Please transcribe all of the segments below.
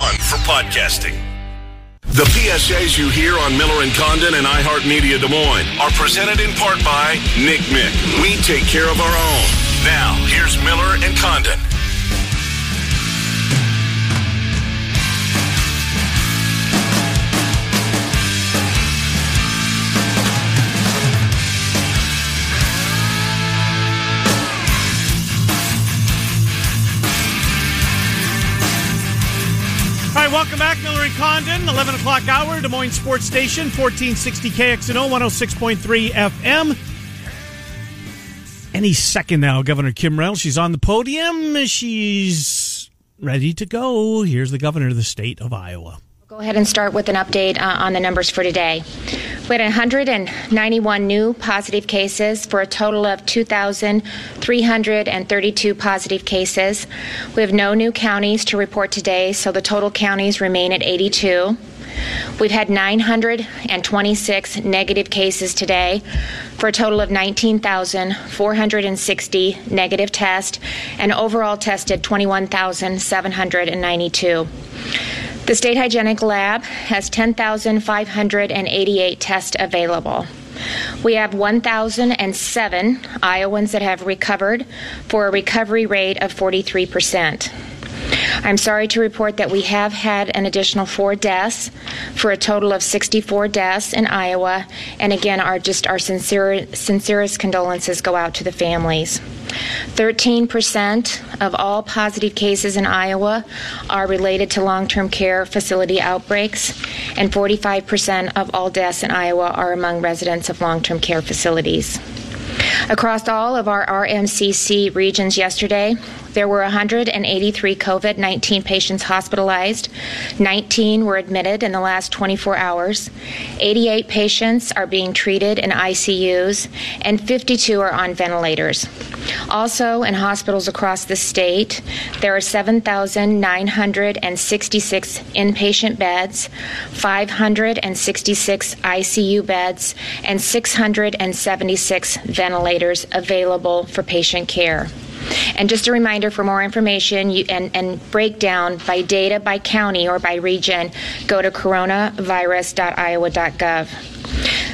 On for podcasting. The PSAs you hear on Miller and Condon and iHeartMedia Des Moines are presented in part by Nick Mick. We take care of our own. Now, here's Miller and Condon. Welcome back, Miller and Condon, 11 o'clock hour, Des Moines Sports Station, 1460 KXNO, 106.3 FM. Any second now, Governor Kim Reynolds. She's on the podium. She's ready to go. Here's the governor of the state of Iowa. Go ahead and start with an update uh, on the numbers for today. We had 191 new positive cases for a total of 2,332 positive cases. We have no new counties to report today, so the total counties remain at 82. We've had 926 negative cases today for a total of 19,460 negative tests and overall tested 21,792. The State Hygienic Lab has 10,588 tests available. We have 1,007 Iowans that have recovered for a recovery rate of 43%. I'm sorry to report that we have had an additional four deaths for a total of 64 deaths in Iowa. And again, our just our sincere, sincerest condolences go out to the families. 13% of all positive cases in Iowa are related to long term care facility outbreaks, and 45% of all deaths in Iowa are among residents of long term care facilities. Across all of our RMCC regions yesterday, there were 183 COVID 19 patients hospitalized. 19 were admitted in the last 24 hours. 88 patients are being treated in ICUs, and 52 are on ventilators. Also, in hospitals across the state, there are 7,966 inpatient beds, 566 ICU beds, and 676 ventilators available for patient care. And just a reminder for more information you, and, and breakdown by data by county or by region, go to coronavirus.iowa.gov.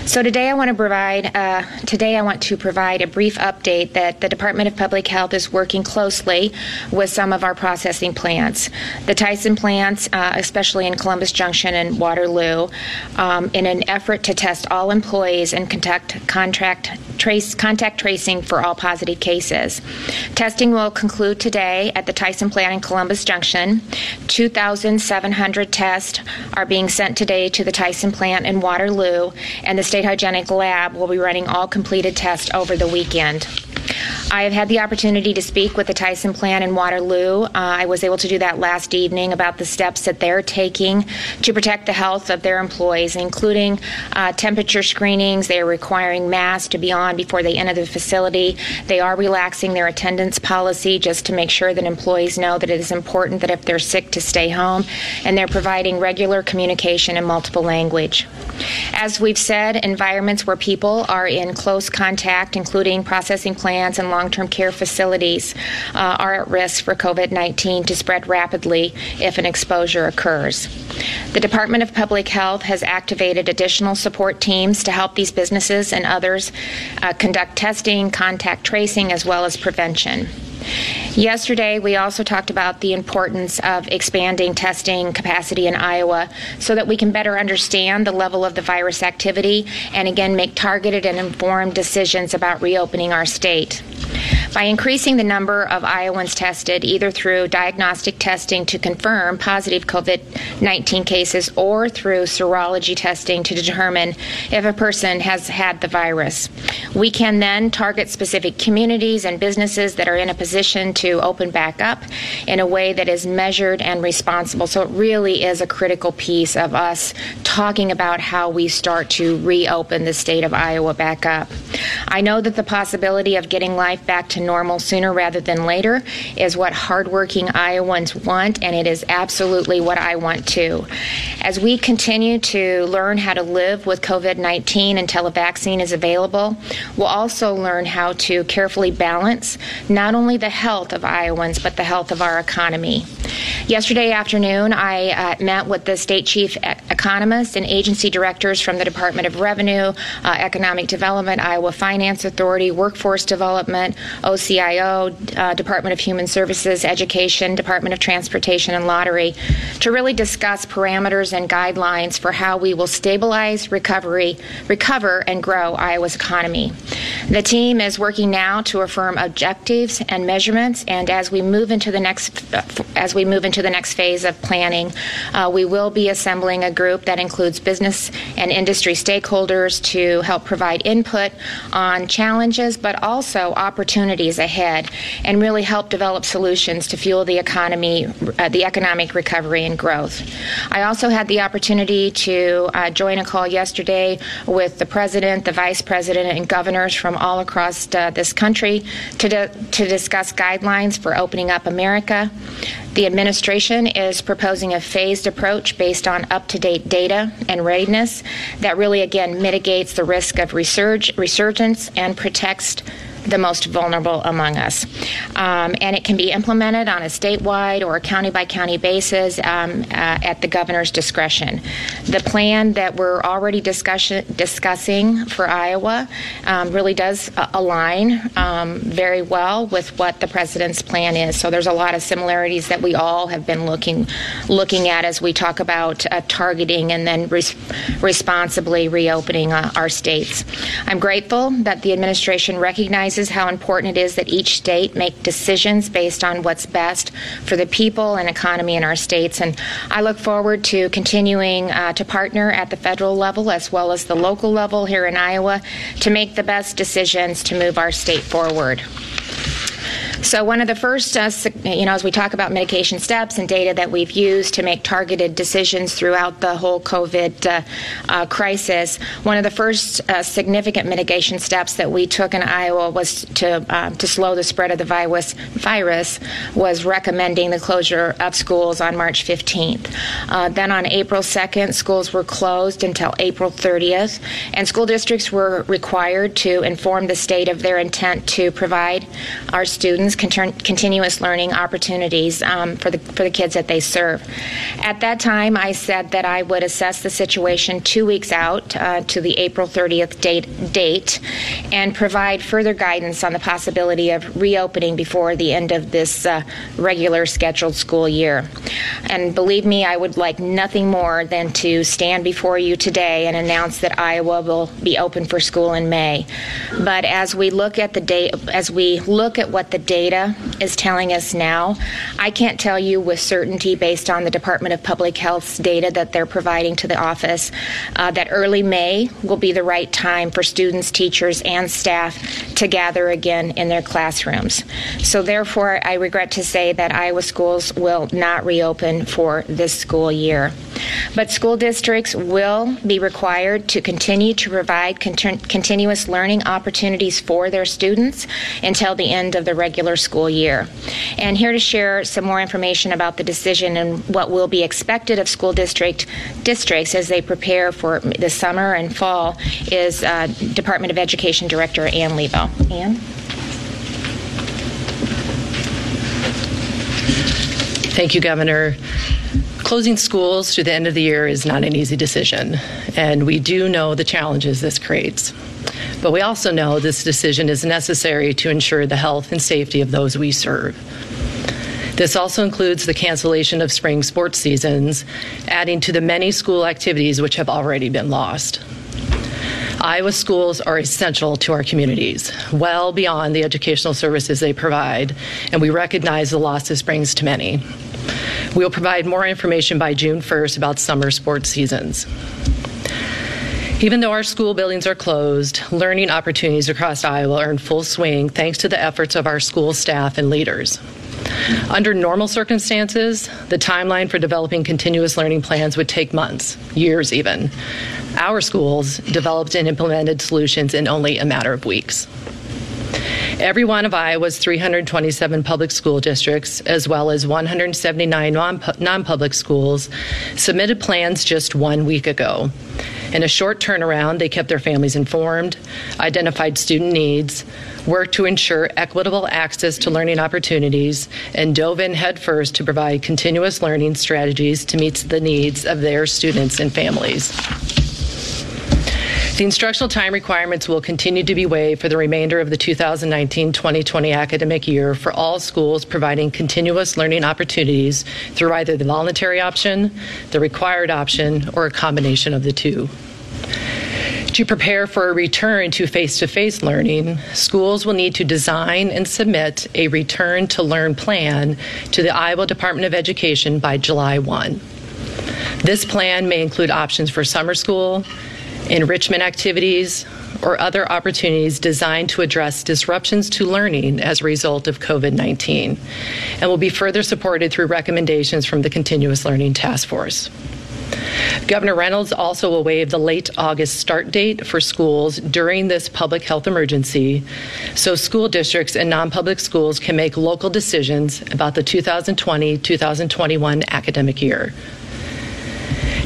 So today I want to provide uh, today I want to provide a brief update that the Department of Public Health is working closely with some of our processing plants, the Tyson plants, uh, especially in Columbus Junction and Waterloo, um, in an effort to test all employees and conduct contract trace contact tracing for all positive cases. Testing will conclude today at the Tyson plant in Columbus Junction. 2,700 tests are being sent today to the Tyson plant in Waterloo, and the State Hygienic Lab will be running all completed tests over the weekend. I have had the opportunity to speak with the Tyson plant in Waterloo. Uh, I was able to do that last evening about the steps that they're taking to protect the health of their employees, including uh, temperature screenings. They are requiring masks to be on before they enter the facility. They are relaxing their attendance policy just to make sure that employees know that it is important that if they're sick to stay home, and they're providing regular communication in multiple language. As we've said, environments where people are in close contact, including processing plants and long term care facilities, uh, are at risk for COVID 19 to spread rapidly if an exposure occurs. The Department of Public Health has activated additional support teams to help these businesses and others uh, conduct testing, contact tracing, as well as prevention. Yesterday, we also talked about the importance of expanding testing capacity in Iowa so that we can better understand the level of the virus activity and again make targeted and informed decisions about reopening our state. By increasing the number of Iowans tested, either through diagnostic testing to confirm positive COVID 19 cases or through serology testing to determine if a person has had the virus, we can then target specific communities and businesses that are in a position to open back up in a way that is measured and responsible. So it really is a critical piece of us talking about how we start to reopen the state of Iowa back up. I know that the possibility of getting life back to normal sooner rather than later is what hardworking Iowans want, and it is absolutely what I want too. As we continue to learn how to live with COVID 19 until a vaccine is available, we'll also learn how to carefully balance not only the health of Iowans, but the health of our economy. Yesterday afternoon, I uh, met with the state chief economist and agency directors from the Department of Revenue, uh, Economic Development, Iowa Finance Authority, Workforce Development, OCIO, uh, Department of Human Services, Education, Department of Transportation, and Lottery to really discuss parameters and guidelines for how we will stabilize, recovery, recover, and grow Iowa's economy. The team is working now to affirm objectives and measurements, and as we move into the next as we move into the next phase of planning, uh, we will be assembling a group that includes business and industry stakeholders to help provide input on challenges, but also opportunities ahead, and really help develop solutions to fuel the economy, uh, the economic recovery and growth. I also had the opportunity to uh, join a call yesterday with the president, the vice president, and governors from all across uh, this country to, to discuss guidelines for opening up America. The administration is proposing a phased approach based on up to date data and readiness that really, again, mitigates the risk of resurge, resurgence and protects the most vulnerable among us. Um, and it can be implemented on a statewide or a county by county basis um, uh, at the governor's discretion. The plan that we're already discussing for Iowa um, really does uh, align um, very well with what the president's plan is. So there's a lot of similarities that we all have been looking looking at as we talk about uh, targeting and then res- responsibly reopening uh, our states. I'm grateful that the administration recognizes recognizes how important it is that each state make decisions based on what's best for the people and economy in our states. And I look forward to continuing uh, to partner at the federal level as well as the local level here in Iowa to make the best decisions to move our state forward. So, one of the first, uh, you know, as we talk about mitigation steps and data that we've used to make targeted decisions throughout the whole COVID uh, uh, crisis, one of the first uh, significant mitigation steps that we took in Iowa was to um, to slow the spread of the virus. Virus was recommending the closure of schools on March 15th. Uh, then on April 2nd, schools were closed until April 30th, and school districts were required to inform the state of their intent to provide our students continuous learning opportunities um, for the for the kids that they serve. At that time, I said that I would assess the situation two weeks out uh, to the April 30th date date and provide further guidance on the possibility of reopening before the end of this uh, regular scheduled school year. And believe me, I would like nothing more than to stand before you today and announce that Iowa will be open for school in May. But as we look at the date, as we look at what the date data is telling us now. I can't tell you with certainty, based on the Department of Public Health's data that they're providing to the office, uh, that early May will be the right time for students, teachers, and staff to gather again in their classrooms. So, therefore, I regret to say that Iowa schools will not reopen for this school year. But school districts will be required to continue to provide continuous learning opportunities for their students until the end of the regular school year. And here to share some more information about the decision and what will be expected of school district districts as they prepare for the summer and fall is uh, Department of Education Director Ann Lebo. Ann? Thank you, Governor. Closing schools through the end of the year is not an easy decision, and we do know the challenges this creates. But we also know this decision is necessary to ensure the health and safety of those we serve. This also includes the cancellation of spring sports seasons, adding to the many school activities which have already been lost. Iowa schools are essential to our communities, well beyond the educational services they provide, and we recognize the loss this brings to many. We will provide more information by June 1st about summer sports seasons. Even though our school buildings are closed, learning opportunities across Iowa are in full swing thanks to the efforts of our school staff and leaders. Under normal circumstances, the timeline for developing continuous learning plans would take months, years even. Our schools developed and implemented solutions in only a matter of weeks. Every one of Iowa's 327 public school districts, as well as 179 non public schools, submitted plans just one week ago. In a short turnaround, they kept their families informed, identified student needs, worked to ensure equitable access to learning opportunities, and dove in headfirst to provide continuous learning strategies to meet the needs of their students and families. The instructional time requirements will continue to be waived for the remainder of the 2019 2020 academic year for all schools providing continuous learning opportunities through either the voluntary option, the required option, or a combination of the two. To prepare for a return to face to face learning, schools will need to design and submit a return to learn plan to the Iowa Department of Education by July 1. This plan may include options for summer school, enrichment activities, or other opportunities designed to address disruptions to learning as a result of COVID 19, and will be further supported through recommendations from the Continuous Learning Task Force. Governor Reynolds also will waive the late August start date for schools during this public health emergency so school districts and non public schools can make local decisions about the 2020 2021 academic year.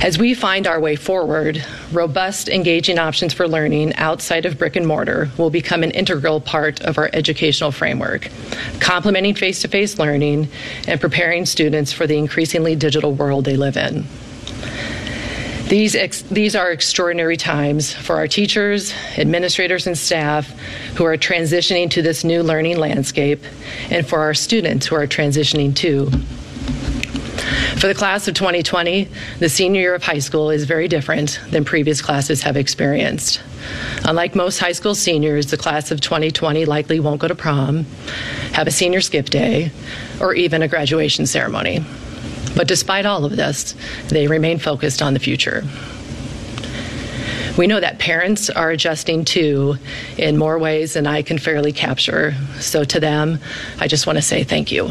As we find our way forward, robust, engaging options for learning outside of brick and mortar will become an integral part of our educational framework, complementing face to face learning and preparing students for the increasingly digital world they live in. These, ex- these are extraordinary times for our teachers, administrators, and staff who are transitioning to this new learning landscape, and for our students who are transitioning too. For the class of 2020, the senior year of high school is very different than previous classes have experienced. Unlike most high school seniors, the class of 2020 likely won't go to prom, have a senior skip day, or even a graduation ceremony. But despite all of this, they remain focused on the future. We know that parents are adjusting too in more ways than I can fairly capture. So to them, I just want to say thank you.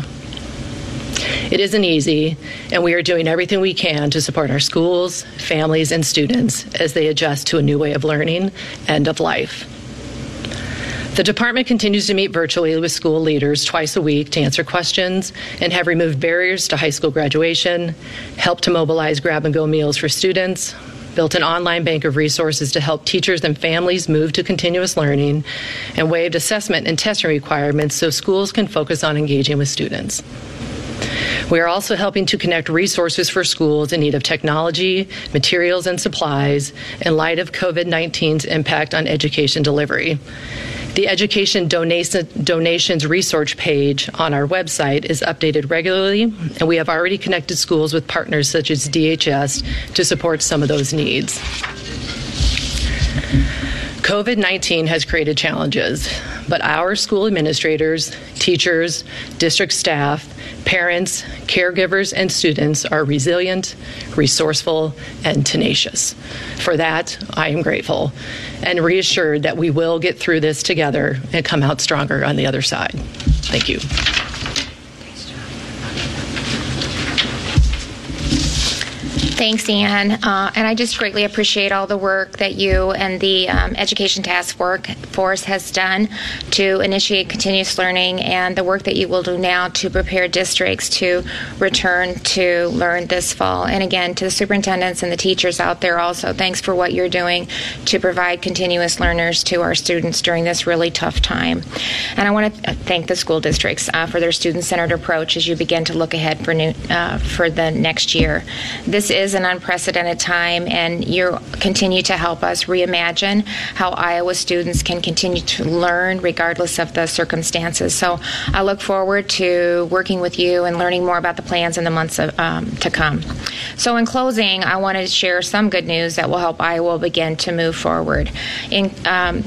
It isn't easy, and we are doing everything we can to support our schools, families, and students as they adjust to a new way of learning and of life. The department continues to meet virtually with school leaders twice a week to answer questions and have removed barriers to high school graduation, helped to mobilize grab and go meals for students, built an online bank of resources to help teachers and families move to continuous learning, and waived assessment and testing requirements so schools can focus on engaging with students. We are also helping to connect resources for schools in need of technology, materials, and supplies in light of COVID 19's impact on education delivery. The education donation, donations resource page on our website is updated regularly, and we have already connected schools with partners such as DHS to support some of those needs. COVID 19 has created challenges, but our school administrators, teachers, district staff, parents, caregivers, and students are resilient, resourceful, and tenacious. For that, I am grateful and reassured that we will get through this together and come out stronger on the other side. Thank you. Thanks, Ann. Uh, and I just greatly appreciate all the work that you and the um, Education Task Force has done to initiate continuous learning and the work that you will do now to prepare districts to return to learn this fall. And again, to the superintendents and the teachers out there also, thanks for what you're doing to provide continuous learners to our students during this really tough time. And I want to thank the school districts uh, for their student centered approach as you begin to look ahead for, new, uh, for the next year. This is an unprecedented time, and you continue to help us reimagine how Iowa students can continue to learn regardless of the circumstances. So I look forward to working with you and learning more about the plans in the months of, um, to come. So, in closing, I want to share some good news that will help Iowa begin to move forward. In, um,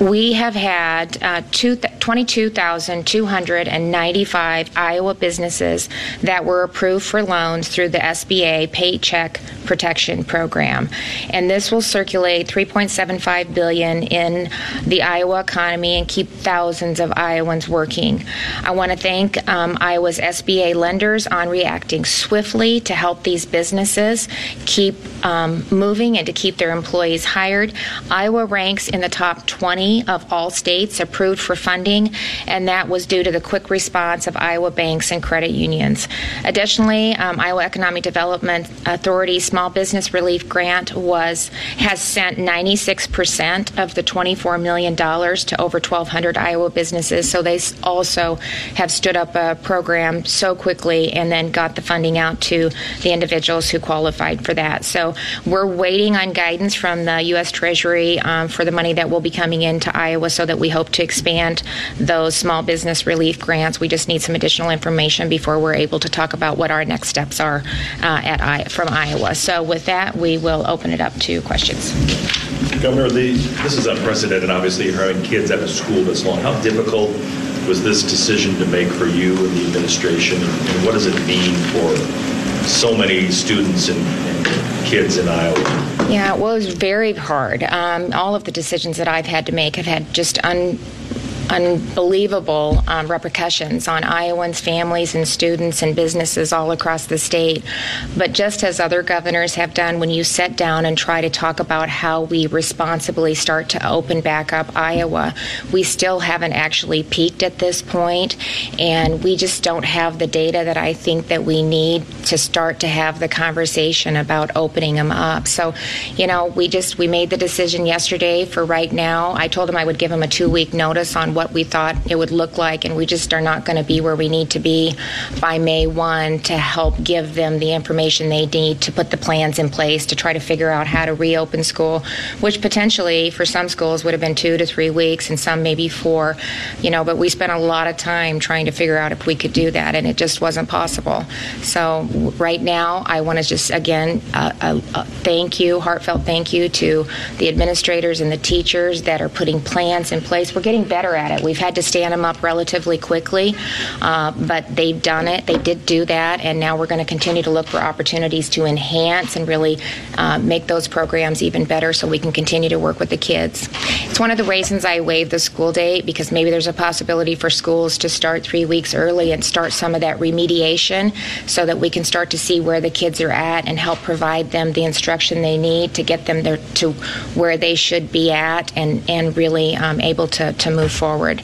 we have had uh, 22,295 Iowa businesses that were approved for loans through the SBA Paycheck Protection Program, and this will circulate 3.75 billion in the Iowa economy and keep thousands of Iowans working. I want to thank um, Iowa's SBA lenders on reacting swiftly to help these businesses keep um, moving and to keep their employees hired. Iowa ranks in the top 20 of all states approved for funding, and that was due to the quick response of Iowa banks and credit unions. Additionally, um, Iowa Economic Development Authority Small Business Relief Grant was has sent 96% of the $24 million to over 1,200 Iowa businesses. So they also have stood up a program so quickly and then got the funding out to the individuals who qualified for that. So we're waiting on guidance from the U.S. Treasury um, for the money that will be coming in into Iowa so that we hope to expand those small business relief grants. We just need some additional information before we're able to talk about what our next steps are uh, at I- from Iowa. So with that, we will open it up to questions. Governor, the, this is unprecedented, obviously, having kids out of school this long. How difficult was this decision to make for you and the administration, and what does it mean for so many students and, and kids in Iowa? Yeah, well, it was very hard. Um, all of the decisions that I've had to make have had just un unbelievable um, repercussions on Iowans, families, and students and businesses all across the state. But just as other governors have done, when you sit down and try to talk about how we responsibly start to open back up Iowa, we still haven't actually peaked at this point, and we just don't have the data that I think that we need to start to have the conversation about opening them up. So, you know, we just we made the decision yesterday for right now. I told them I would give them a two week notice on what we thought it would look like, and we just are not going to be where we need to be by May 1 to help give them the information they need to put the plans in place to try to figure out how to reopen school, which potentially for some schools would have been two to three weeks and some maybe four, you know, but we spent a lot of time trying to figure out if we could do that, and it just wasn't possible. So right now, I want to just again uh, uh, uh, thank you, heartfelt thank you to the administrators and the teachers that are putting plans in place. We're getting better at at it. We've had to stand them up relatively quickly, uh, but they've done it. They did do that, and now we're going to continue to look for opportunities to enhance and really uh, make those programs even better so we can continue to work with the kids. It's one of the reasons I waived the school date because maybe there's a possibility for schools to start three weeks early and start some of that remediation so that we can start to see where the kids are at and help provide them the instruction they need to get them there to where they should be at and, and really um, able to, to move forward forward.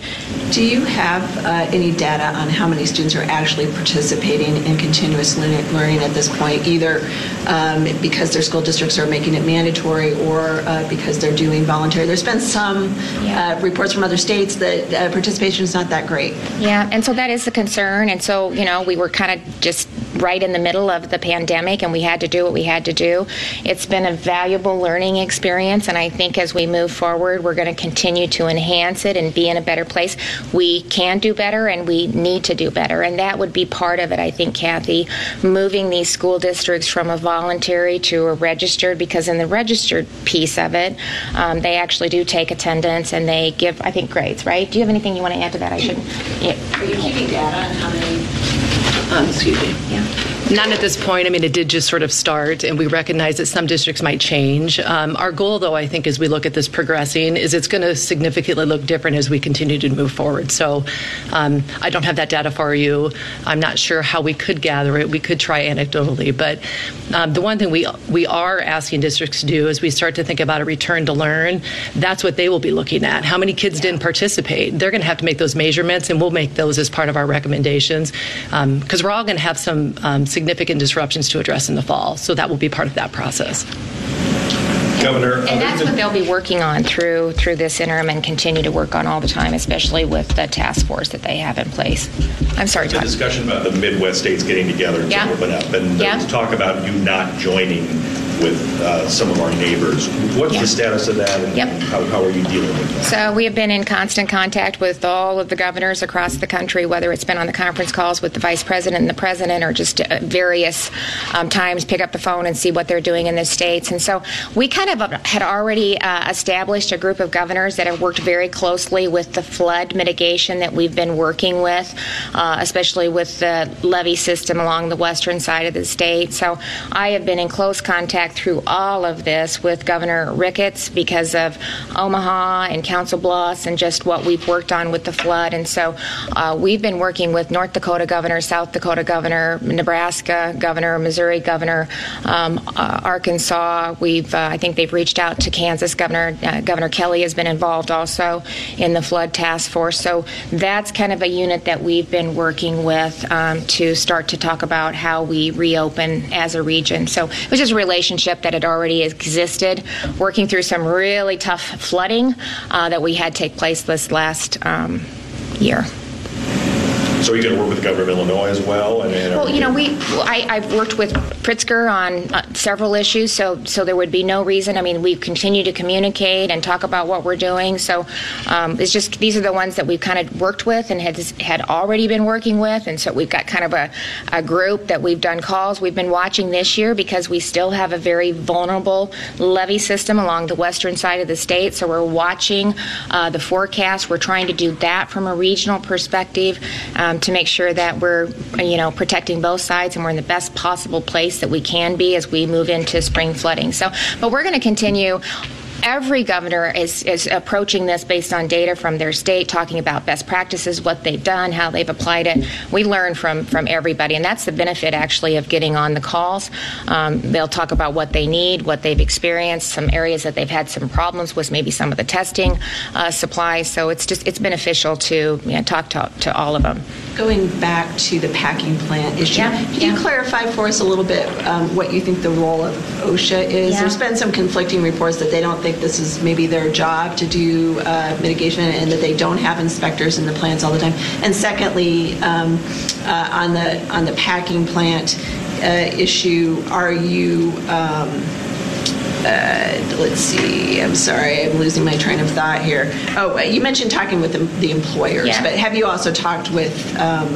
Do you have uh, any data on how many students are actually participating in continuous learning at this point, either um, because their school districts are making it mandatory or uh, because they're doing voluntary? There's been some yeah. uh, reports from other states that uh, participation is not that great. Yeah, and so that is the concern. And so, you know, we were kind of just right in the middle of the pandemic and we had to do what we had to do. It's been a valuable learning experience, and I think as we move forward, we're going to continue to enhance it and be in a better place. We can do better and we need to do better, and that would be part of it, I think, Kathy, moving these school districts from a voluntary to a registered, because in the registered piece of it, um, they actually do take attendance and they give, I think, grades, right? Do you have anything you want to add to that? I should. Yeah. Are you keeping data on how many? Um, excuse me. Yeah. Not at this point. I mean, it did just sort of start, and we recognize that some districts might change. Um, our goal, though, I think, as we look at this progressing, is it's going to significantly look different as we continue to move forward. So um, I don't have that data for you. I'm not sure how we could gather it. We could try anecdotally, but um, the one thing we we are asking districts to do as we start to think about a return to learn, that's what they will be looking at. How many kids didn't participate? They're going to have to make those measurements, and we'll make those as part of our recommendations because um, we're all going to have some um, significant disruptions to address in the fall. So that will be part of that process. Governor, And that's what they'll be working on through through this interim and continue to work on all the time, especially with the task force that they have in place. I'm sorry, the Todd. discussion about the Midwest states getting together to Yeah. open up, and Yeah. talk about you not joining with uh, some of our neighbors. What's Yeah. the status of that, and Yep. how, how are you dealing with that? So we have been in constant contact with all of the governors across the country, whether it's been on the conference calls with the vice president and the president, or just uh, various um, times pick up the phone and see what they're doing in the states. And so we kind of had already uh, established a group of governors that have worked very closely with the flood mitigation that we've been working with, uh, especially with the levee system along the western side of the state. So I have been in close contact through all of this with Governor Ricketts because of Omaha and Council Bluffs and just what we've worked on with the flood. And so uh, we've been working with North Dakota Governor, South Dakota Governor, Nebraska Governor, Missouri Governor, um, uh, Arkansas. We've, uh, I think they've reached out to Kansas Governor. Uh, Governor Kelly has been involved also in the flood task force. So that's kind of a unit that we've been working with um, to start to talk about how we reopen as a region. So it was just a relationship that had already existed, working through some really tough flooding uh, that we had take place this last um, year. So are you going to work with the governor of Illinois as well? And, and Well, you know, we I, I've worked with Pritzker on uh, several issues, so so there would be no reason. I mean, we continue to communicate and talk about what we're doing. So um, it's just these are the ones that we've kind of worked with and had had already been working with, and so we've got kind of a, a group that we've done calls. We've been watching this year because we still have a very vulnerable levee system along the western side of the state. So we're watching uh, the forecast. We're trying to do that from a regional perspective um, Um, to make sure that we're, you know, protecting both sides and we're in the best possible place that we can be as we move into spring flooding. So, but we're going to continue. Every governor is, is approaching this based on data from their state, talking about best practices, what they've done, how they've applied it. We learn from, from everybody, and that's the benefit actually of getting on the calls. Um, they'll talk about what they need, what they've experienced, some areas that they've had some problems with, maybe some of the testing uh, supplies. So it's just it's beneficial to you know, talk to, to all of them. Going back to the packing plant issue, Yeah, can you clarify for us a little bit um, what you think the role of OSHA is? Yeah. There's been some conflicting reports that they don't think this is maybe their job to do uh, mitigation and that they don't have inspectors in the plants all the time. And secondly, um, uh, on the on the packing plant uh, issue, are you? Um, uh, let's see. I'm sorry, I'm losing my train of thought here. Oh, you mentioned talking with the, the employers, Yeah. but have you also talked with um,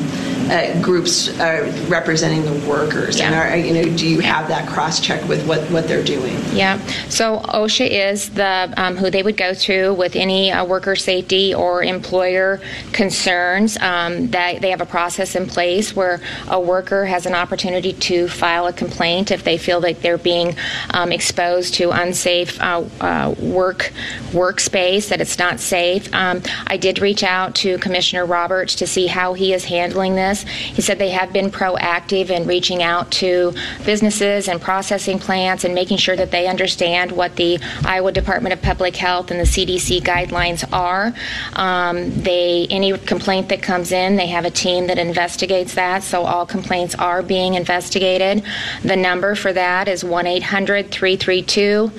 uh, groups uh, representing the workers? And are, you know, do you have that cross check with what, what they're doing? Yeah. So OSHA is the um, who they would go to with any uh, worker safety or employer concerns. Um, that they have a process in place where a worker has an opportunity to file a complaint if they feel that they're being um, exposed to unsafe uh, uh, work workspace, that it's not safe. Um, I did reach out to Commissioner Roberts to see how he is handling this. He said they have been proactive in reaching out to businesses and processing plants and making sure that they understand what the Iowa Department of Public Health and the CDC guidelines are. Um, they any complaint that comes in, they have a team that investigates that. So all complaints are being investigated. The number for that is 1 800 332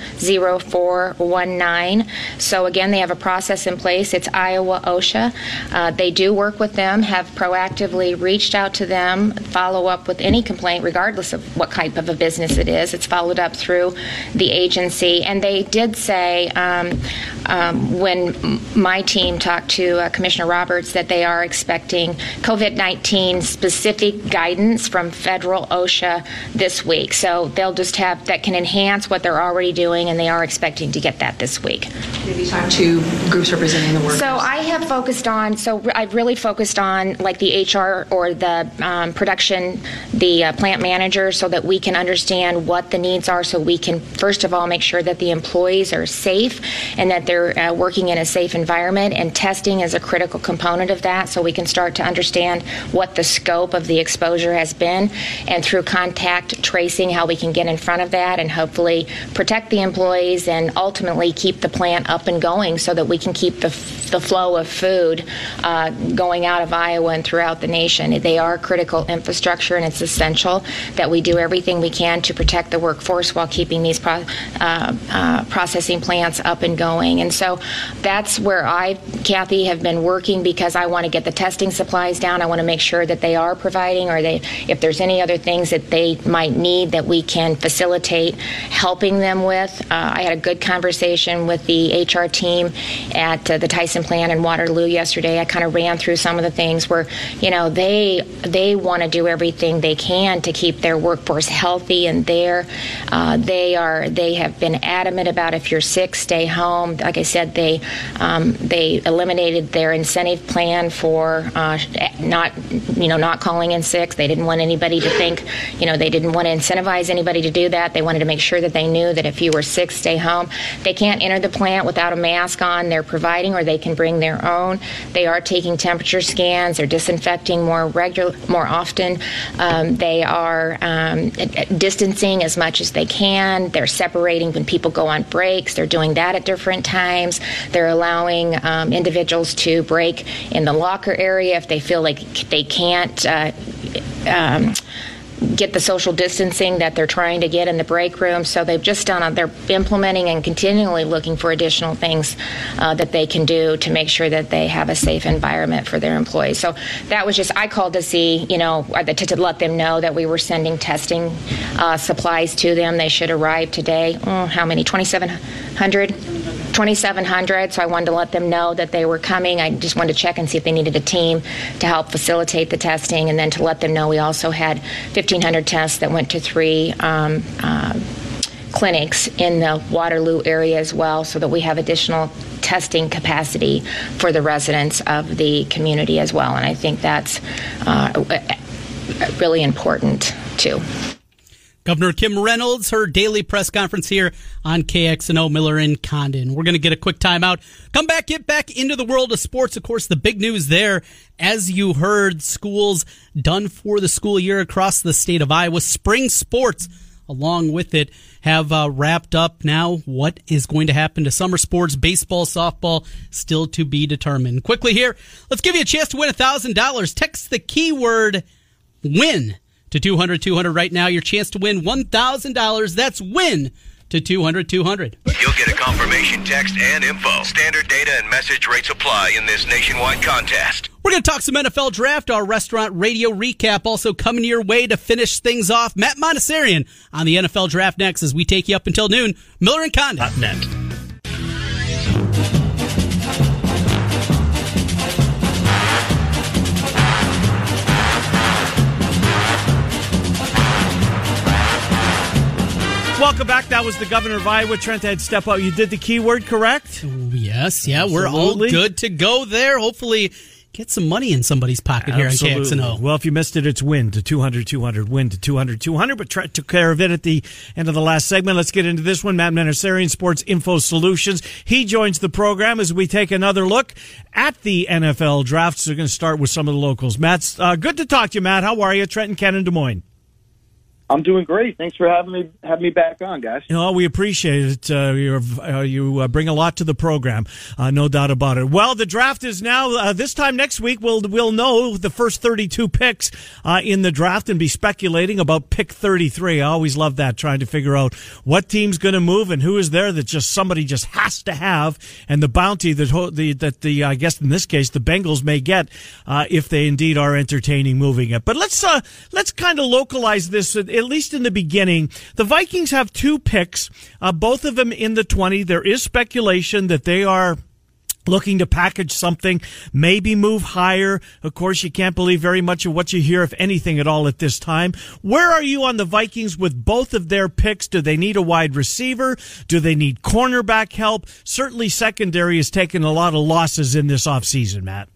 0419. So again, they have a process in place. It's Iowa OSHA. Uh, they do work with them, have proactively reached out to them, follow up with any complaint, regardless of what type of a business it is. It's followed up through the agency. And they did say um, um, when my team talked to uh, Commissioner Roberts that they are expecting COVID 19 specific guidance from federal OSHA this week. So they'll just have that can enhance what they're already doing, and they are expecting to get that this week. You talked to groups representing the workers? So I have focused on, so I've really focused on like the HR or the um, production, the uh, plant manager, so that we can understand what the needs are, so we can, first of all, make sure that the employees are safe and that they're uh, working in a safe environment. And testing is a critical component of that, so we can start to understand what the scope of the exposure has been. And through contact tracing, how we can get in front of that and hopefully protect the employees and ultimately keep the plant up and going so that we can keep the, the flow of food uh, going out of Iowa and throughout the nation. Position. They are critical infrastructure, and it's essential that we do everything we can to protect the workforce while keeping these pro- uh, uh, processing plants up and going. And so that's where I, Kathy, have been working because I want to get the testing supplies down. I want to make sure that they are providing, or they, if there's any other things that they might need, that we can facilitate helping them with. Uh, I had a good conversation with the HR team at uh, the Tyson plant in Waterloo yesterday. I kind of ran through some of the things where, you know, they they want to do everything they can to keep their workforce healthy and there. Uh, they are they have been adamant about if you're sick, stay home. Like I said, they um, they eliminated their incentive plan for uh, not you know not calling in sick. They didn't want anybody to think you know they didn't want to incentivize anybody to do that. They wanted to make sure that they knew that if you were sick, stay home. They can't enter the plant without a mask on. They're providing, or they can bring their own. They are taking temperature scans. They're disinfecting more regular, more often. Um, they are um, distancing as much as they can. They're separating when people go on breaks. They're doing that at different times. They're allowing um, individuals to break in the locker area if they feel like they can't. Uh, um, get the social distancing that they're trying to get in the break room. So they've just done, a, they're implementing and continually looking for additional things uh, that they can do to make sure that they have a safe environment for their employees. So that was just, I called to see, you know, to, to let them know that we were sending testing uh, supplies to them. They should arrive today. Oh, how many? 2,700? 2,700. So I wanted to let them know that they were coming. I just wanted to check and see if they needed a team to help facilitate the testing and then to let them know we also had 1,500 tests that went to three. Um, uh, clinics in the Waterloo area as well, so that we have additional testing capacity for the residents of the community as well. And I think that's uh, really important too. Governor Kim Reynolds, her daily press conference here on KXNO Miller and Condon. We're going to get a quick timeout. Come back, get back into the world of sports. Of course, the big news there, as you heard, schools done for the school year across the state of Iowa. Spring sports, along with it, have uh, wrapped up now. What is going to happen to summer sports, baseball, softball, still to be determined. Quickly here, let's give you a chance to win $1,000. Text the keyword win to 200 200 right now. Your chance to win $1,000. That's win to 200 200. You'll get a confirmation text and info. Standard data and message rates apply in this nationwide contest. We're going to talk some NFL draft, our restaurant radio recap also coming your way to finish things off. Matt Manocherian on the NFL draft next as we take you up until noon. Miller and Condon. Net. Welcome back. That was the governor of Iowa, Trent Ed Step Up. You did the keyword correct? Yes, yeah, Absolutely. we're all good to go there. Hopefully, get some money in somebody's pocket Absolutely. here on KXNO. Well, if you missed it, it's win to 200 200, win to 200 200. But Trent took care of it at the end of the last segment. Let's get into this one. Matt Manocherian, Sports Info Solutions. He joins the program as we take another look at the NFL draft. So we're going to start with some of the locals. Matt's uh, good to talk to you, Matt. How are you? Trent and Ken in Des Moines. I'm doing great. Thanks for having me having me back on, guys. You know, we appreciate it. Uh, uh, you uh, bring a lot to the program, uh, no doubt about it. Well, the draft is now. Uh, this time next week, we'll we'll know the first 32 picks uh, in the draft and be speculating about pick 33. I always love that, trying to figure out what team's going to move and who is there that just somebody just has to have, and the bounty that the that the I guess in this case the Bengals may get if they indeed are entertaining moving it. But let's let's kind of localize this at least in the beginning. The Vikings have two picks, uh, both of them in the 20. There is speculation that they are looking to package something, maybe move higher. Of course, you can't believe very much of what you hear, if anything at all, at this time. Where are you on the Vikings with both of their picks? Do they need a wide receiver? Do they need cornerback help? Certainly, secondary has taken a lot of losses in this offseason, Matt.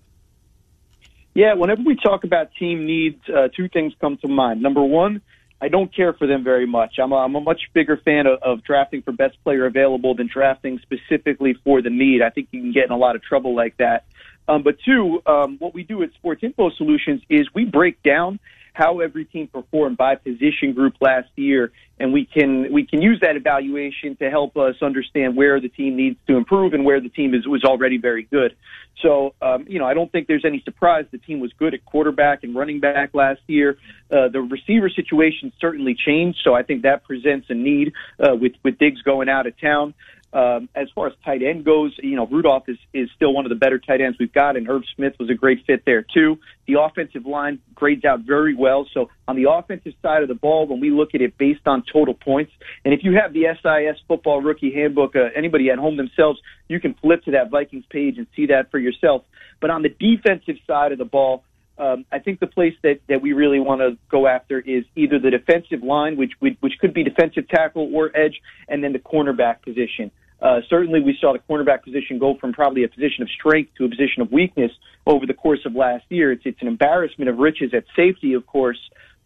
Yeah, whenever we talk about team needs, uh, two things come to mind. Number one, I don't care for them very much. I'm a, I'm a much bigger fan of, of drafting for best player available than drafting specifically for the need. I think you can get in a lot of trouble like that. Um, but two, um, what we do at Sports Info Solutions is we break down how every team performed by position group last year, and we can we can use that evaluation to help us understand where the team needs to improve and where the team is was already very good. So, um, you know, I don't think there's any surprise the team was good at quarterback and running back last year. Uh, the receiver situation certainly changed, so I think that presents a need uh, with with Diggs going out of town. Um, as far as tight end goes, you know, Rudolph is, is still one of the better tight ends we've got, and Irv Smith was a great fit there, too. The offensive line grades out very well. So on the offensive side of the ball, when we look at it based on total points, and if you have the SIS football rookie handbook, uh, anybody at home themselves, you can flip to that Vikings page and see that for yourself. But on the defensive side of the ball, um, I think the place that, that we really want to go after is either the defensive line, which which could be defensive tackle or edge, and then the cornerback position. Uh, certainly, we saw the cornerback position go from probably a position of strength to a position of weakness over the course of last year. It's, it's an embarrassment of riches at safety, of course.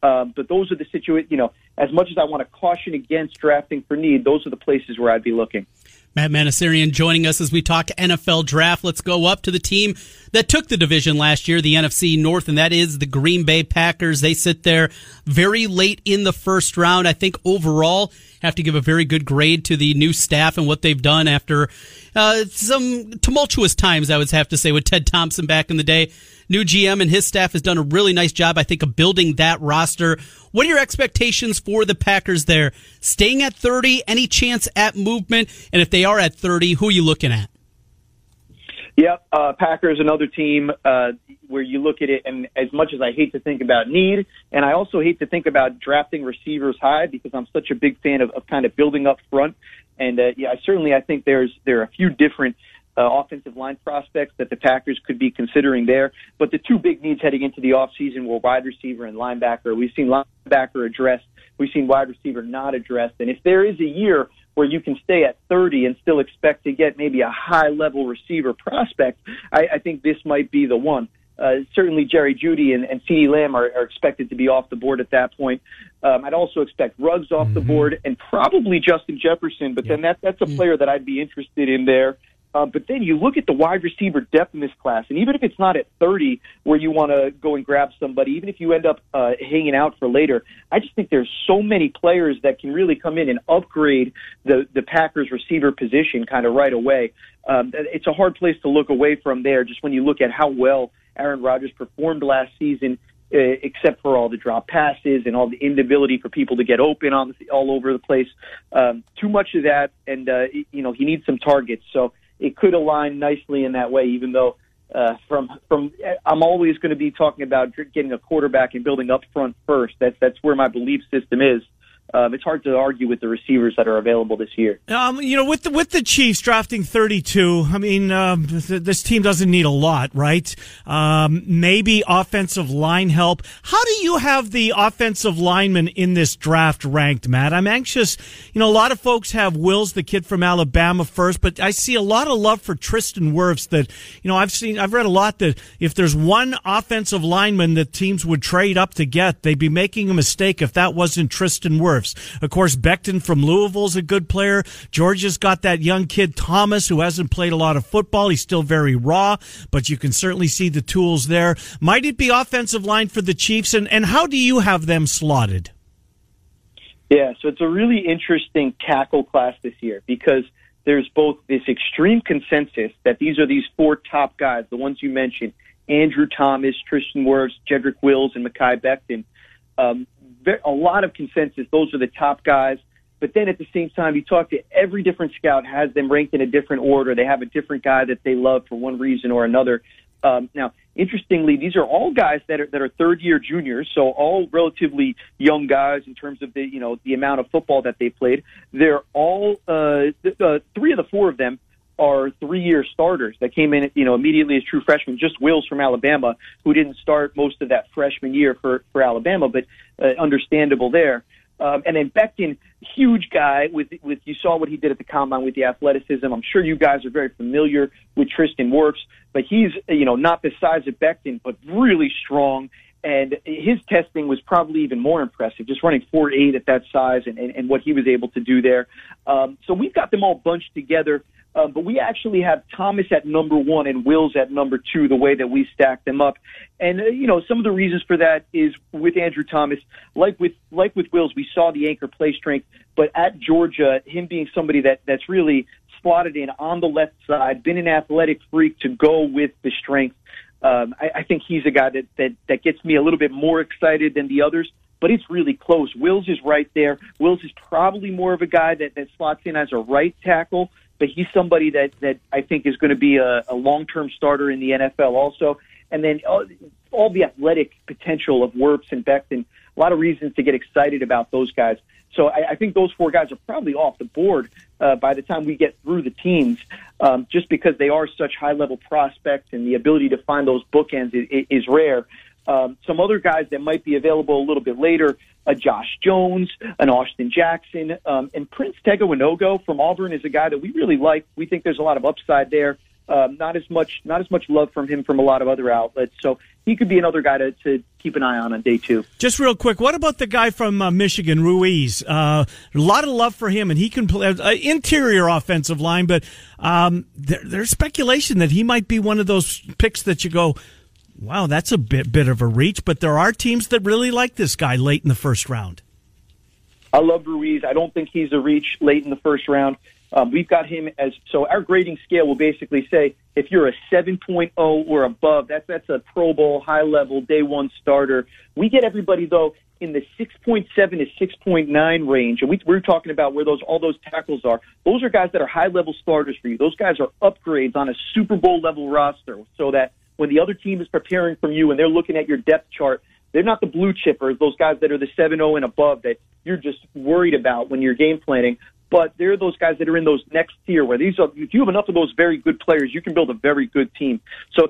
Um, but those are the situations, you know, as much as I want to caution against drafting for need, those are the places where I'd be looking. Matt Manocherian joining us as we talk NFL draft. Let's go up to the team that took the division last year, the NFC North, and that is the Green Bay Packers. They sit there very late in the first round. I think overall have to give a very good grade to the new staff and what they've done after uh, some tumultuous times, I would have to say, with Ted Thompson back in the day. New GM and his staff has done a really nice job, I think, of building that roster. What are your expectations for the Packers there? Staying at 30, any chance at movement? And if they are at 30, who are you looking at? Yep, uh, Packers, another team uh, where you look at it, and as much as I hate to think about need, and I also hate to think about drafting receivers high because I'm such a big fan of, of kind of building up front. And uh, yeah, certainly I think there's there are a few different uh, offensive line prospects that the Packers could be considering there. But the two big needs heading into the offseason were wide receiver and linebacker. We've seen linebacker addressed. We've seen wide receiver not addressed. And if there is a year where you can stay at 30 and still expect to get maybe a high level receiver prospect, I, I think this might be the one. Uh, certainly Jerry Jeudy and, and CeeDee Lamb are, are expected to be off the board at that point. Um, I'd also expect Ruggs off mm-hmm. the board and probably Justin Jefferson, but yeah. then that, that's a mm. player that I'd be interested in there. Uh, but then you look at the wide receiver depth in this class, and even if it's not at 30 where you want to go and grab somebody, even if you end up uh, hanging out for later, I just think there's so many players that can really come in and upgrade the the Packers receiver position kind of right away. Um, it's a hard place to look away from there. Just when you look at how well Aaron Rodgers performed last season, uh, except for all the drop passes and all the inability for people to get open on all over the place. Um, too much of that, and uh, you know he needs some targets. So it could align nicely in that way, even though uh, from from I'm always going to be talking about getting a quarterback and building up front first. That's that's where my belief system is um, it's hard to argue with the receivers that are available this year. Um, you know, with the with the Chiefs drafting 32, I mean, um, th- this team doesn't need a lot, right? Um, maybe offensive line help. How do you have the offensive lineman in this draft ranked, Matt? I'm anxious. You know, a lot of folks have Wills, the kid from Alabama, first, but I see a lot of love for Tristan Wirfs. That you know, I've seen, I've read a lot that if there's one offensive lineman that teams would trade up to get, they'd be making a mistake if that wasn't Tristan Wirfs. Of course, Becton from Louisville's a good player. Georgia's got that young kid, Thomas, who hasn't played a lot of football. He's still very raw, but you can certainly see the tools there. Might it be offensive line for the Chiefs? And, and how do you have them slotted? Yeah, so it's a really interesting tackle class this year because there's both this extreme consensus that these are these four top guys, the ones you mentioned, Andrew Thomas, Tristan Wirfs, Jedrick Wills, and Mekhi Becton. Um, a lot of consensus. Those are the top guys. But then at the same time, you talk to every different scout has them ranked in a different order. They have a different guy that they love for one reason or another. Um, now, interestingly, these are all guys that are that are third year juniors, so all relatively young guys in terms of the you know the amount of football that they played. They're all uh, th- uh, three of the four of them are three-year starters that came in, you know, immediately as true freshmen. Just Wills from Alabama, who didn't start most of that freshman year for for Alabama, but uh, understandable there. Um, and then Becton, huge guy with with you saw what he did at the combine with the athleticism. I'm sure you guys are very familiar with Tristan Wirfs, but he's you know not the size of Becton, but really strong. And his testing was probably even more impressive, just running 4.8 at that size and, and, and what he was able to do there. Um, so we've got them all bunched together Uh, but we actually have Thomas at number one and Wills at number two, the way that we stack them up. And uh, you know, some of the reasons for that is with Andrew Thomas, like with like with Wills, we saw the anchor play strength, but at Georgia, him being somebody that that's really slotted in on the left side, been an athletic freak to go with the strength. Um, I, I think he's a guy that, that that gets me a little bit more excited than the others but it's really close. Wills is right there. Wills is probably more of a guy that, that slots in as a right tackle, but he's somebody that, that I think is going to be a, a long term starter in the NFL also. And then all, all the athletic potential of Wirfs and Becton, a lot of reasons to get excited about those guys. So I, I think those four guys are probably off the board uh, by the time we get through the teams, um, just because they are such high level prospects and the ability to find those bookends is, is rare. Um, some other guys that might be available a little bit later, a Josh Jones, an Austin Jackson, um, and Prince Tega Wanogho from Auburn is a guy that we really like. We think there's a lot of upside there. Um, not as much, not as much love from him from a lot of other outlets. So he could be another guy to, to keep an eye on on day two. Just real quick, what about the guy from uh, Michigan, Ruiz? Uh, a lot of love for him, and he can play uh, interior offensive line. But um, there, there's speculation that he might be one of those picks that you go, Wow, that's a bit bit of a reach, but there are teams that really like this guy late in the first round. I love Ruiz. I don't think he's a reach late in the first round. Um, we've got him as so our grading scale will basically say if you're a 7.0 or above, that's that's a Pro Bowl high level day one starter. We get everybody though in the 6.7 to 6.9 range, and we, we're talking about where those all those tackles are. Those are guys that are high level starters for you. Those guys are upgrades on a Super Bowl level roster, so that when the other team is preparing from you and they're looking at your depth chart, they're not the blue chippers, those guys that are the 7-0 and above that you're just worried about when you're game planning. But they're those guys that are in those next tier where these are, if you have enough of those very good players, you can build a very good team. So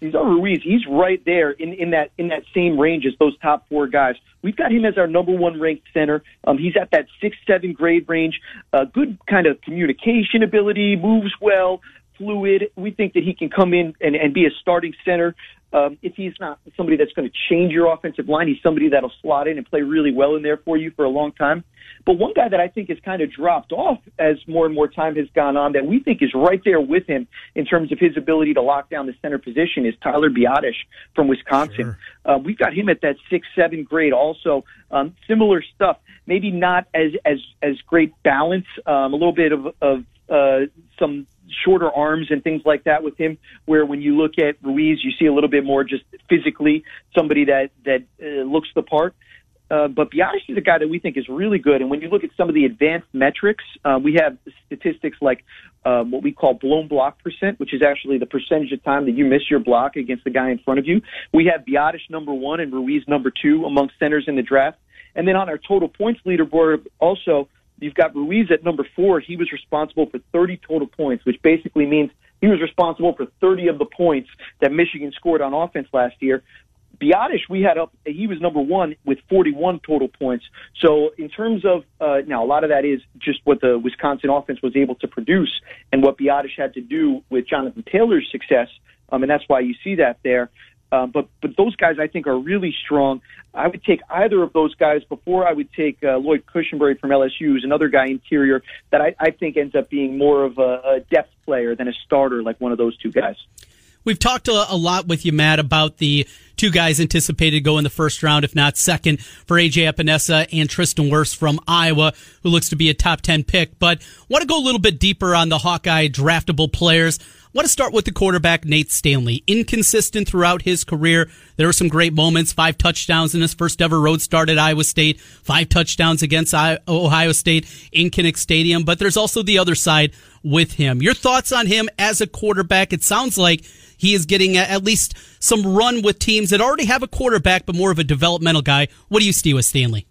Cesar Ruiz, he's right there in, in that in that same range as those top four guys. We've got him as our number one ranked center. Um, he's at that six seven grade range. Uh, good kind of communication ability, moves well, fluid. We think that he can come in and, and be a starting center. Um, if he's not somebody that's going to change your offensive line, he's somebody that'll slot in and play really well in there for you for a long time. But one guy that I think has kind of dropped off as more and more time has gone on that we think is right there with him in terms of his ability to lock down the center position is Tyler Biadasz from Wisconsin. Sure. Uh, we've got him at that six seven grade also. Um, similar stuff, maybe not as as as great balance, um, a little bit of of uh, some shorter arms and things like that with him. Where when you look at Ruiz, you see a little bit more just physically somebody that that uh, looks the part. Uh, but Biadasz is a guy that we think is really good. And when you look at some of the advanced metrics, uh, we have statistics like um, what we call blown block percent, which is actually the percentage of time that you miss your block against the guy in front of you. We have Biadasz number one and Ruiz number two among centers in the draft. And then on our total points leaderboard, also, You've got Ruiz at number four. He was responsible for 30 total points, which basically means he was responsible for 30 of the points that Michigan scored on offense last year. Biadasz, we had up, he was number one with 41 total points. So in terms of, uh, now a lot of that is just what the Wisconsin offense was able to produce and what Biadasz had to do with Jonathan Taylor's success. Um, and that's why you see that there. Um, but but those guys I think are really strong. I would take either of those guys before I would take uh, Lloyd Cushenberry from LSU, who's another guy interior that I, I think ends up being more of a, a depth player than a starter like one of those two guys. We've talked a, lot with you, Matt, about the two guys anticipated to go in the first round, if not second, for AJ Epenesa and Tristan Wirfs from Iowa, who looks to be a top 10 pick. But want to go a little bit deeper on the Hawkeye draftable players want to start with the quarterback, Nate Stanley. Inconsistent throughout his career. There were some great moments. Five touchdowns in his first ever road start at Iowa State. Five touchdowns against Ohio State in Kinnick Stadium. But there's also the other side with him. Your thoughts on him as a quarterback? It sounds like he is getting at least some run with teams that already have a quarterback, but more of a developmental guy. What do you see with Stanley?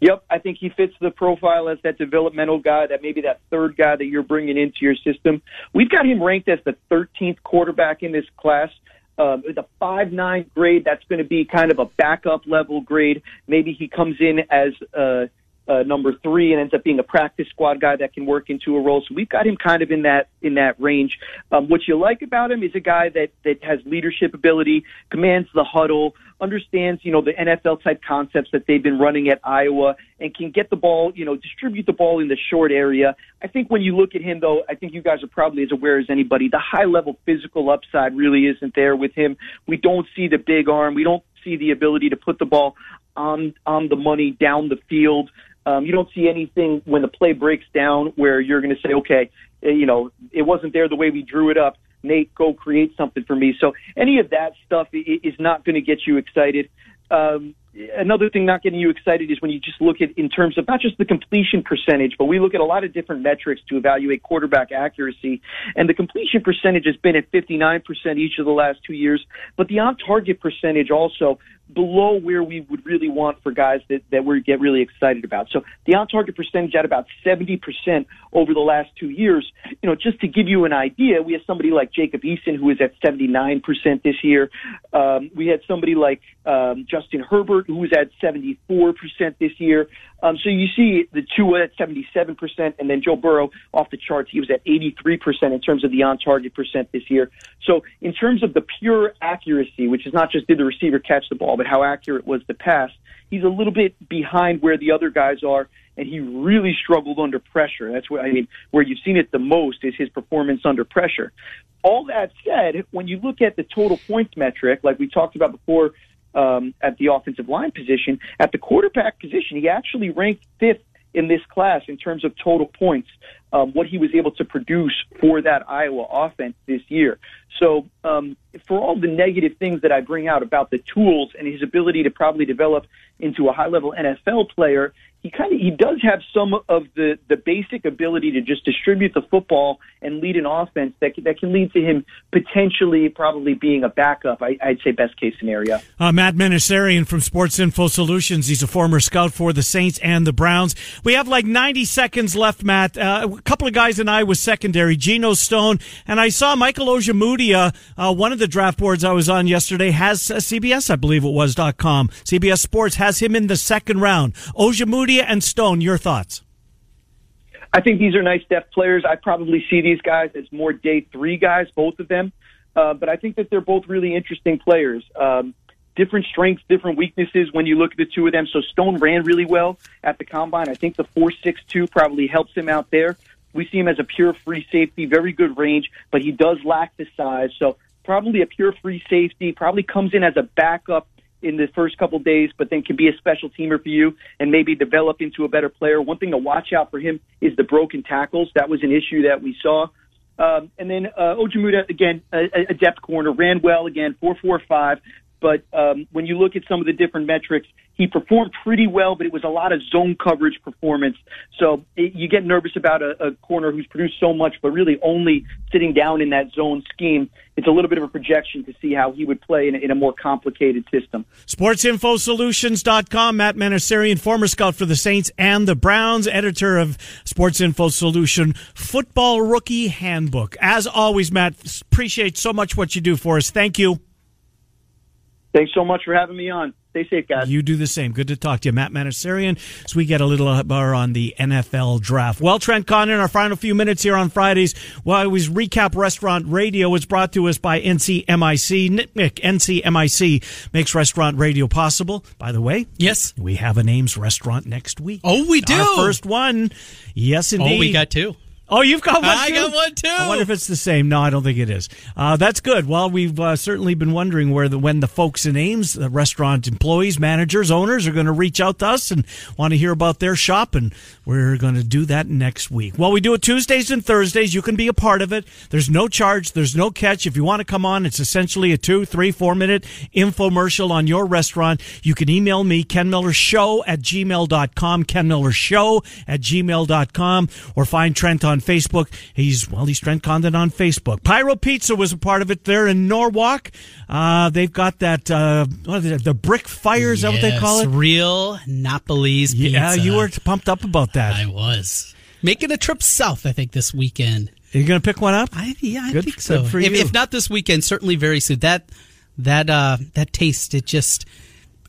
Yep, I think he fits the profile as that developmental guy, that maybe that third guy that you're bringing into your system. We've got him ranked as the 13th quarterback in this class. Um, the five nine grade, that's going to be kind of a backup level grade. Maybe he comes in as uh, uh, number three and ends up being a practice squad guy that can work into a role. So we've got him kind of in that in that range. Um, what you like about him is a guy that that has leadership ability, commands the huddle, understands you know the NFL type concepts that they've been running at Iowa, and can get the ball you know distribute the ball in the short area. I think when you look at him though, I think you guys are probably as aware as anybody. The high level physical upside really isn't there with him. We don't see the big arm. We don't see the ability to put the ball on on the money down the field. Um, you don't see anything when the play breaks down where you're going to say, okay, eh, you know, it wasn't there the way we drew it up. Nate, go create something for me. So any of that stuff is not going to get you excited. Um, another thing not getting you excited is when you just look at in terms of not just the completion percentage, but we look at a lot of different metrics to evaluate quarterback accuracy. And the completion percentage has been at 59% each of the last two years, but the on target percentage also below where we would really want for guys that, that we get really excited about. So the on target percentage at about 70% over the last two years. You know, just to give you an idea, we have somebody like Jacob Eason who is at 79% this year. Um, we had somebody like um, Justin Herbert who was at 74% this year. Um, so you see the two at 77%, and then Joe Burrow off the charts. He was at 83% in terms of the on target percent this year. So in terms of the pure accuracy, which is not just did the receiver catch the ball, but how accurate was the pass, he's a little bit behind where the other guys are. And he really struggled under pressure. That's where I mean, where you've seen it the most is his performance under pressure. All that said, when you look at the total points metric, like we talked about before, um, at the offensive line position. At the quarterback position, he actually ranked fifth in this class in terms of total points, um, what he was able to produce for that Iowa offense this year. So, um, for all the negative things that I bring out about the tools and his ability to probably develop into a high level NFL player, he kind of he does have some of the the basic ability to just distribute the football and lead an offense that that can lead to him potentially probably being a backup. I, would say best case scenario. Uh, Matt Manocherian from Sports Info Solutions. He's a former scout for the Saints and the Browns. We have like 90 seconds left, Matt. Uh, a couple of guys in Iowa secondary, Geno Stone, and I saw Michael Ojemudia. Uh, one of the draft boards I was on yesterday has uh, CBS, I believe it was dot com. CBS Sports has him in the second round. Ojemudia and Stone, your thoughts? I think these are nice depth players. I probably see these guys as more day three guys, both of them. Uh, but I think that they're both really interesting players. Um, different strengths, different weaknesses when you look at the two of them. So Stone ran really well at the combine. I think the four six two probably helps him out there. We see him as a pure free safety, very good range, but he does lack the size. So probably a pure free safety, probably comes in as a backup in the first couple days, but then can be a special teamer for you and maybe develop into a better player. One thing to watch out for him is the broken tackles. That was an issue that we saw. Um, and then uh, Ojemudia, again, a, a depth corner, ran well again, 4.45. But um, when you look at some of the different metrics, he performed pretty well, but it was a lot of zone coverage performance. So it, you get nervous about a, a corner who's produced so much, but really only sitting down in that zone scheme. It's a little bit of a projection to see how he would play in a, in a more complicated system. SportsInfoSolutions.com. Matt Manocherian, former scout for the Saints and the Browns, editor of Sports Info Solution Football Rookie Handbook. As always, Matt, appreciate so much what you do for us. Thank you. Thanks so much for having me on. Stay safe, guys. You do the same. Good to talk to you, Matt Manocherian. So we get a little bar on the NFL draft. Well, Trent Condon, our final few minutes here on Fridays. Well, I always recap Restaurant Radio. It's brought to us by NCMIC. Nick, NCMIC makes Restaurant Radio possible. By the way, yes, we have a names restaurant next week. Oh, we do. Our first one. Yes, indeed. Oh, we got two. Oh, you've got one. I too? got one too. I wonder if it's the same. No, I don't think it is. Uh, that's good. Well, we've uh, certainly been wondering where the when the folks in Ames, the restaurant employees, managers, owners, are going to reach out to us and want to hear about their shop, and we're going to do that next week. Well, we do it Tuesdays and Thursdays. You can be a part of it. There's no charge. There's no catch. If you want to come on, it's essentially a two, three, four minute infomercial on your restaurant. You can email me, Ken Miller Show at gmail.com, Ken Miller Show at gmail.com, or find Trent on Facebook. He's, well, he's Trent Condon on Facebook. Pyro Pizza was a part of it there in Norwalk. Uh, they've got that, uh, it, the brick fire, is that what they call it? Real Napoli's pizza. Yeah, you were pumped up about that. I was. Making a trip south, I think, this weekend. Are you going to pick one up? I, yeah, I Good- think so. if, if not this weekend, certainly very soon. That, that, uh, that taste, it just,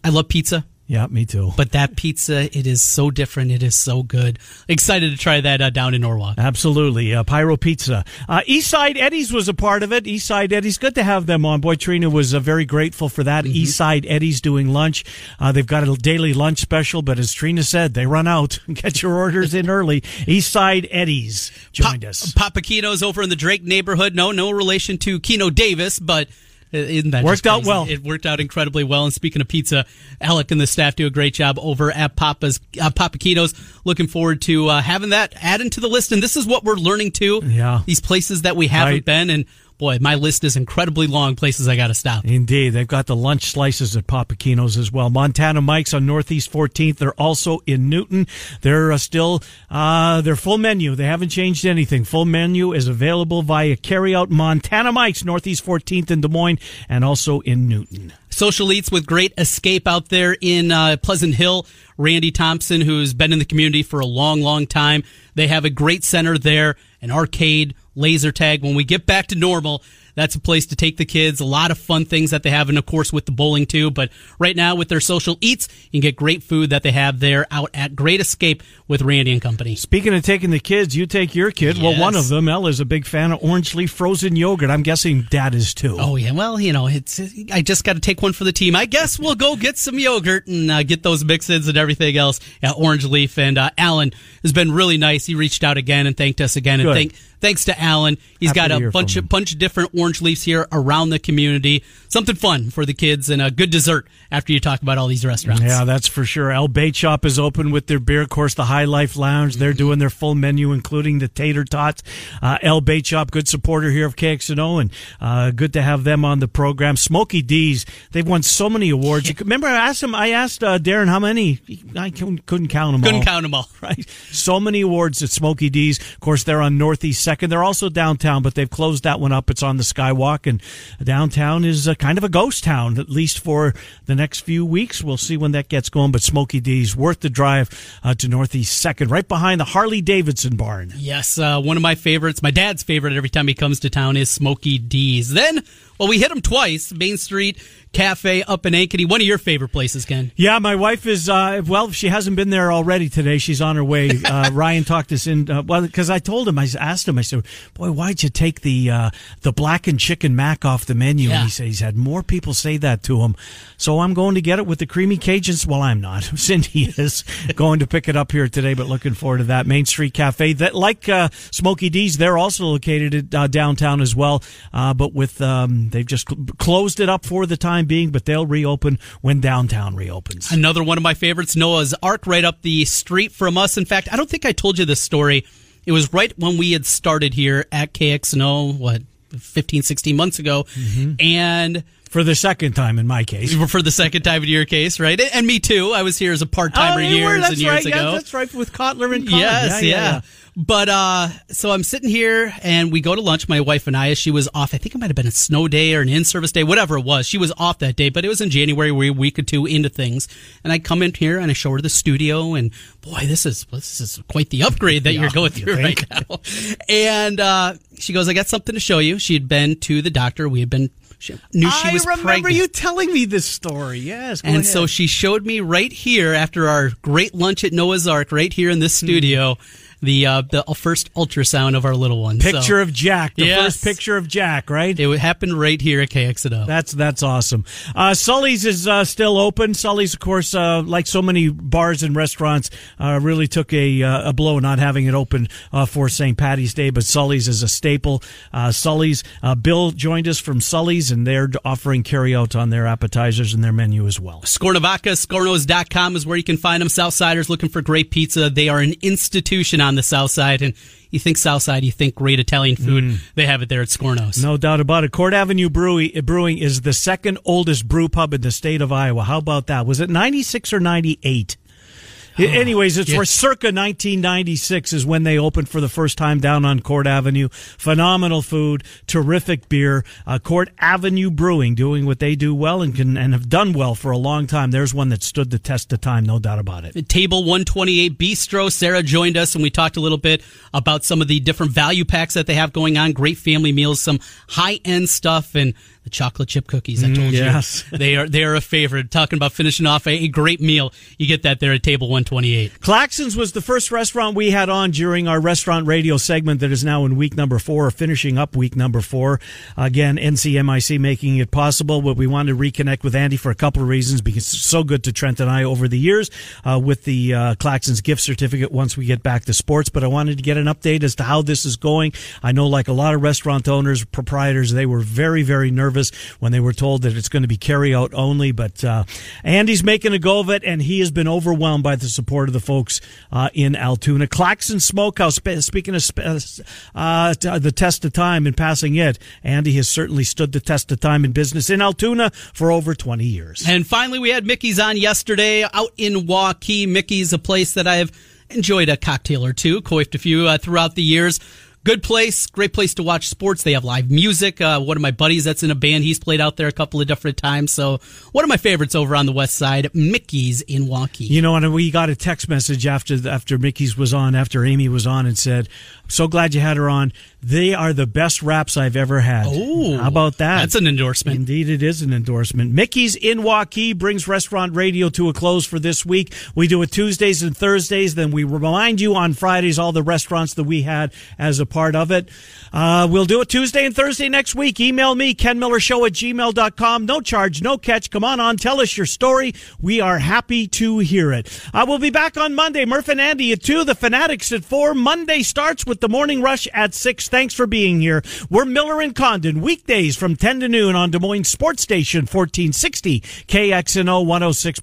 I love pizza. Yeah, me too. But that pizza, it is so different. It is so good. Excited to try that uh, down in Norwalk. Absolutely. Uh, Pyro Pizza. Uh, Eastside Eddie's was a part of it. Eastside Eddie's. Good to have them on. Boy, Trina was uh, very grateful for that. Mm-hmm. Eastside Eddie's doing lunch. Uh, they've got a daily lunch special, but as Trina said, they run out. Get your orders in early. Eastside Eddie's joined pa- us. Papa Keno's over in the Drake neighborhood. No, no relation to Keno Davis, but isn't that worked out well? It worked out incredibly well. And speaking of pizza, Alec and the staff do a great job over at Papa's uh, Papa Keno's. Looking forward to uh, having that added to the list. And this is what we're learning too. Yeah, these places that we haven't right. been and boy, my list is incredibly long. Places I got to stop. Indeed, they've got the lunch slices at Papa Keno's as well. Montana Mike's on Northeast 14th. They're also in Newton. They're uh, still uh, their full menu. They haven't changed anything. Full menu is available via carryout. Montana Mike's Northeast 14th in Des Moines and also in Newton. Social Eats with great escape out there in uh, Pleasant Hill. Randy Thompson, who's been in the community for a long, long time. They have a great center there, an arcade, laser tag. When we get back to normal, that's a place to take the kids. A lot of fun things that they have, and of course with the bowling too. But right now with their social eats, you can get great food that they have there out at Great Escape with Randy and Company. Speaking of taking the kids, you take your kid. Yes. Well, one of them, Ella, is a big fan of orange leaf frozen yogurt. I'm guessing Dad is too. Oh yeah, well you know it's I just got to take one for the team. I guess we'll go get some yogurt and uh, get those mix-ins and everything else at Orange Leaf. And uh, Alan has been really nice. He reached out again and thanked us again. And thank thanks to Alan. He's Happy got a bunch of bunch of different orange leaves here around the community. Something fun for the kids and a good dessert after you talk about all these restaurants. Yeah, that's for sure. El Bait Shop is open with their beer. Of course, the High Life Lounge. They're doing their full menu, including the tater tots. Uh, El Bait Shop, good supporter here of KXNO, and uh, good to have them on the program. Smokey D's. They've won so many awards. Yeah. Remember, I asked him. I asked uh, Darren how many. I couldn't count them couldn't all. count them all. Right. So many awards at Smokey D's. Of course, they're on Northeast Second. They're also downtown, but they've closed that one up. It's on the Skywalk, and downtown is a kind of a ghost town, at least for the next few weeks. We'll see when that gets going, but Smokey D's worth the drive uh, to Northeast Second, right behind the Harley Davidson barn. Yes, uh, one of my favorites, my dad's favorite every time he comes to town is Smokey D's. Then, well, we hit them twice. Main Street Cafe up in Ankeny. One of your favorite places, Ken. Yeah, my wife is, uh, well, she hasn't been there already today. She's on her way. Uh, Ryan talked us in, uh, well, because I told him, I asked him, I said, boy, why'd you take the uh, the blackened chicken mac off the menu? Yeah. And he said he's had more people say that to him. So I'm going to get it with the creamy Cajuns. Well, I'm not. Cindy is going to pick it up here today, but looking forward to that. Main Street Cafe, that like uh, Smokey D's, they're also located at, uh, downtown as well, uh, but with um, they've just cl- closed it up for the time being, but they'll reopen when downtown reopens. Another one of my favorites, Noah's Ark, right up the street from us. In fact, I don't think I told you this story. It was right when we had started here at KXNO, what, 15, 16 months ago. Mm-hmm. And for the second time in my case. For the second time in your case, right? And me too. I was here as a part timer oh, years and years right. ago. Yeah, that's right, with Kotler and Colin. Yes, yeah. yeah. yeah. But uh, so I'm sitting here and we go to lunch. My wife and I, she was off. I think it might have been a snow day or an in-service day, whatever it was. She was off that day, but it was in January. We are a week or two into things, and I come in here and I show her the studio, and boy, this is this is quite the upgrade that yeah, you're going through right now. And uh, she goes, "I got something to show you." She had been to the doctor. We had been she knew she was I remember pregnant. you telling me this story. Yes, and ahead. so she showed me right here after our great lunch at Noah's Ark, right here in this hmm. studio. Mm the uh, the first ultrasound of our little one. Picture so, of Jack, the yes. first picture of Jack, right? It happened right here at KXNO. That's that's awesome. Uh, Sully's is uh, still open. Sully's, of course, uh, like so many bars and restaurants, uh, really took a uh, a blow not having it open for St. Patty's Day. But Sully's is a staple. Sully's. Bill joined us from Sully's, and they're offering carryout on their appetizers and their menu as well. Scornovacca, Scornos.com is where you can find them. Southsiders looking for great pizza. They are an institution on the South Side, and you think South Side, you think great Italian food. Mm. They have it there at Scornos. No doubt about it. Court Avenue Brewing is the second oldest brew pub in the state of Iowa. How about that? Was it 96 or 98? Anyways, it's yeah. where circa 1996 is when they opened for the first time down on Court Avenue. Phenomenal food, terrific beer. Uh, Court Avenue Brewing doing what they do well and can and have done well for a long time. There's one that stood the test of time, no doubt about it. Table 128 Bistro. Sarah joined us and we talked a little bit about some of the different value packs that they have going on. Great family meals, some high end stuff, and the chocolate chip cookies. I told Mm, yes. you they are they are a favorite. Talking about finishing off a, a great meal, you get that there at table one twenty eight. Claxons was the first restaurant we had on during our restaurant radio segment that is now in week number four, or finishing up week number four. Again, NCMIC making it possible, but we wanted to reconnect with Andy for a couple of reasons because it's so good to Trent and I over the years uh, with the uh, Claxons gift certificate once we get back to sports. But I wanted to get an update as to how this is going. I know, like a lot of restaurant owners, proprietors, they were very, very nervous when they were told that it's going to be carry out only. But uh, Andy's making a go of it, and he has been overwhelmed by the support of the folks uh, in Altoona. Claxon Smokehouse, spe- speaking of uh, the test of time and passing it, Andy has certainly stood the test of time in business in Altoona for over 20 years. And finally, we had Mickey's on yesterday out in Waukee. Mickey's a place that I've enjoyed a cocktail or two, coiffed a few uh, throughout the years. Good place, great place to watch sports. They have live music. Uh, one of my buddies that's in a band, he's played out there a couple of different times. So one of my favorites over on the west side, Mickey's in Waukee. You know, and we got a text message after after Mickey's was on, after Amy was on, and said, "I'm so glad you had her on. They are the best wraps I've ever had." Oh, how about that? That's an endorsement. Indeed, it is an endorsement. Mickey's in Waukee brings restaurant radio to a close for this week. We do it Tuesdays and Thursdays. Then we remind you on Fridays all the restaurants that we had as a part of it. Uh, we'll do it Tuesday and Thursday next week. Email me, kenmillershow at gmail.com. No charge, no catch. Come on on, tell us your story. We are happy to hear it. I will be back on Monday. Murph and Andy at 2, the Fanatics at 4. Monday starts with the morning rush at 6. Thanks for being here. We're Miller and Condon, weekdays from 10 to noon on Des Moines Sports Station 1460 KXNO 106.